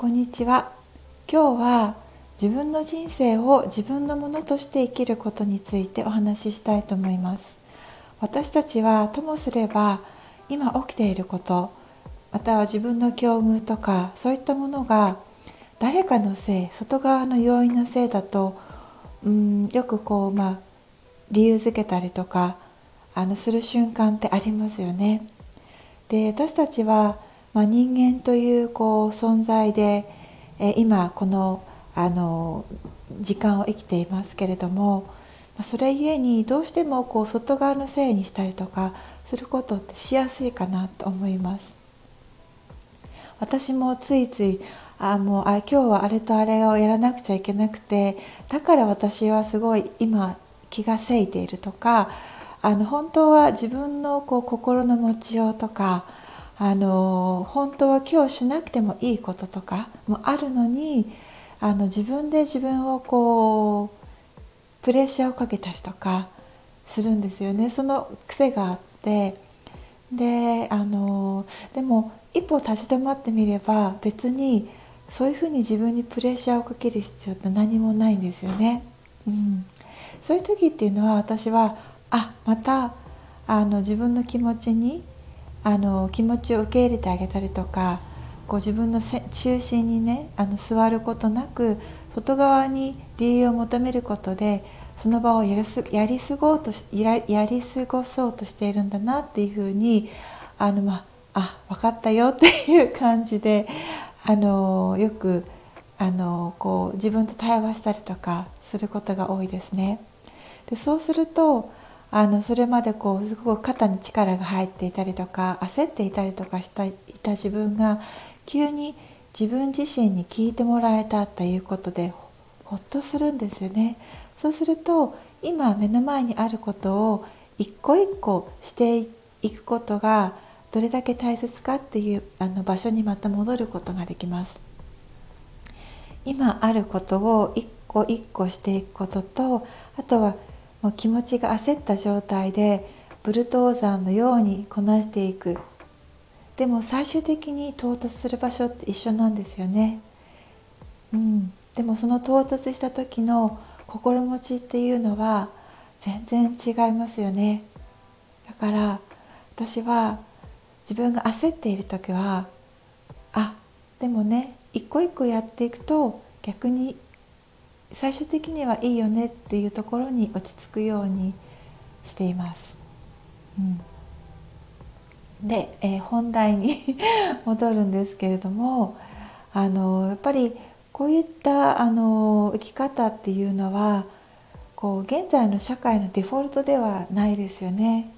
こんにちは今日は自分の人生を自分のものとして生きることについてお話ししたいと思います私たちはともすれば今起きていることまたは自分の境遇とかそういったものが誰かのせい外側の要因のせいだとうんよくこうまあ理由づけたりとかあのする瞬間ってありますよね。で私たちは、まあ、人間というこう存在で、え今このあの時間を生きていますけれどもまそれゆえにどうしてもこう外側のせいにしたりとかすることってしやすいかなと思います。私もついついあもうあ今日はあれとあれをやらなくちゃいけなくてだから私はすごい今気がせいているとかあの本当は自分のこう心の持ちようとかあの本当は今日しなくてもいいこととかもあるのにあの自分で自分をこうプレッシャーをかけたりとかするんですよね。その癖があって。であのでも一歩立ち止まってみれば別にそういうふうに自分にプレッシャーをかける必要って何もないんですよね。うん、そういう時っていうのは私はあまたあの自分の気持ちにあの気持ちを受け入れてあげたりとかこう自分の中心にねあの座ることなく外側に理由を求めることでその場をやりすやり過ごうとしやり過ごそうとしているんだなっていうふうにあの、まあ、あ分かったよ っていう感じであのよくあのこう自分と対話したりとかすることが多いですね。でそうするとあのそれまでこうすごく肩に力が入っていたりとか焦っていたりとかしたいた自分が急に自分自身に聞いてもらえたっていうことでほっとするんですよね。そうすると今目の前にあることを一個一個していくことがどれだけ大切かっていうあの場所にまた戻ることができます。今あることを一個一個していくこととあとはもう気持ちが焦った状態でブルドーザーのようにこなしていく。でも最終的に到達する場所って一緒なんですよね、うん、でもその到達した時の心持ちっていうのは全然違いますよね。だから私は自分が焦っている時はあでもね一個一個やっていくと逆に最終的にはいいよねっていうところに落ち着くようにしています。うん、で、えー、本題に 戻るんですけれどもあのやっぱりこういったあの生き方っていうのはこう現在の社会のデフォルトではないですよね。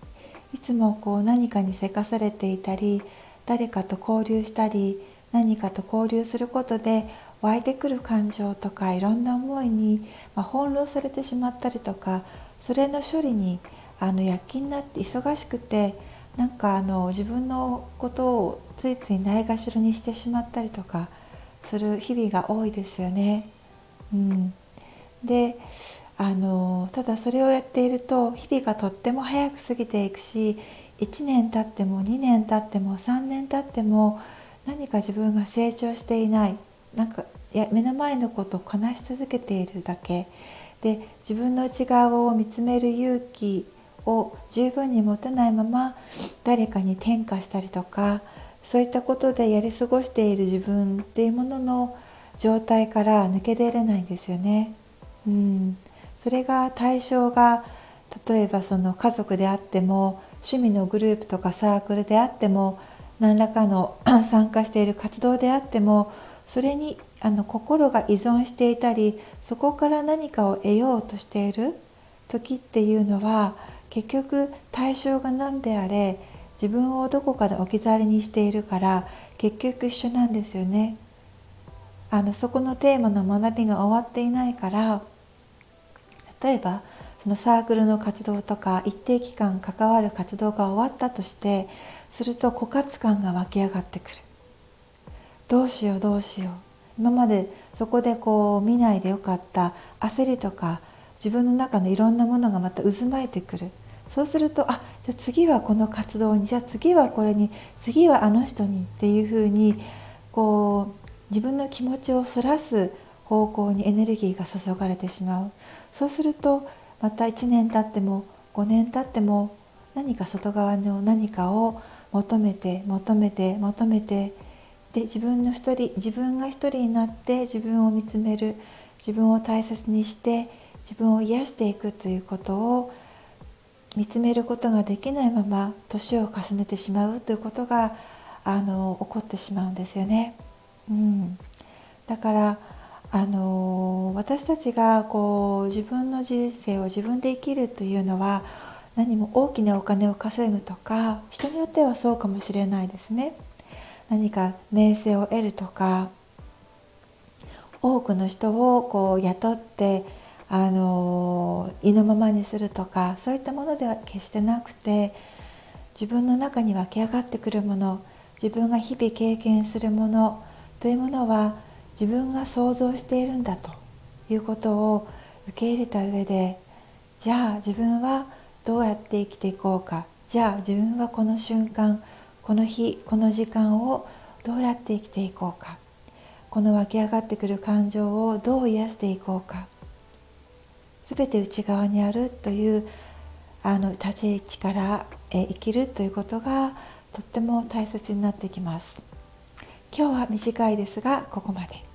いつもこう何かにせかされていたり誰かと交流したり何かと交流することで湧いてくる感情とかいろんな思いに、ま、翻弄されてしまったりとかそれの処理にあの躍起になって忙しくてなんかあの自分のことをついついないがしろにしてしまったりとかする日々が多いですよね。うん、であのただそれをやっていると日々がとっても早く過ぎていくし1年経っても2年経っても3年経っても何か自分が成長していないなんかいや目の前のことをこなし続けているだけで自分の内側を見つめる勇気を十分に持てないまま誰かに転嫁したりとかそういったことでやり過ごしている自分っていうものの状態から抜け出れないんですよね。うん、それが対象が例えばその家族であっても趣味のグループとかサークルであっても何らかの 参加している活動であってもそれにあの心が依存していたりそこから何かを得ようとしている時っていうのは結局対象が何であれ自分をどこかで置き去りにしているから結局一緒なんですよね。あのそこのテーマの学びが終わっていないから例えばそのサークルの活動とか一定期間関わる活動が終わったとしてすると枯渇感が湧き上がってくるどうしようどうしよう。今までそこでこう見ないでよかった焦りとか自分の中のいろんなものがまた渦巻いてくる。そうするとあじゃあ次はこの活動にじゃあ次はこれに次はあの人にっていうふうにこう自分の気持ちをそらす方向にエネルギーが注がれてしまう。そうするとまた1年経っても5年経っても何か外側の何かを求めて求めて求めてで自分の一人自分が一人になって自分を見つめる自分を大切にして自分を癒していくということを見つめることができないまま年を重ねてしまうということがあの起こってしまうんですよね。うん、だからあの私たちがこう自分の人生を自分で生きるというのは何も大きなお金を稼ぐとか人によってはそうかもしれないですね。何か名声を得るとか多くの人をこう雇ってあの意のままにするとかそういったものでは決してなくて自分の中に湧き上がってくるもの自分が日々経験するものというものは自分が想像しているんだということを受け入れた上でじゃあ自分はどうやって生きていこうか。じゃあ自分はこの瞬間この日この時間をどうやって生きていこうか。この湧き上がってくる感情をどう癒していこうか。全て内側にあるというあの立ち位置から生きるということがとっても大切になってきます。今日は短いですがここまで。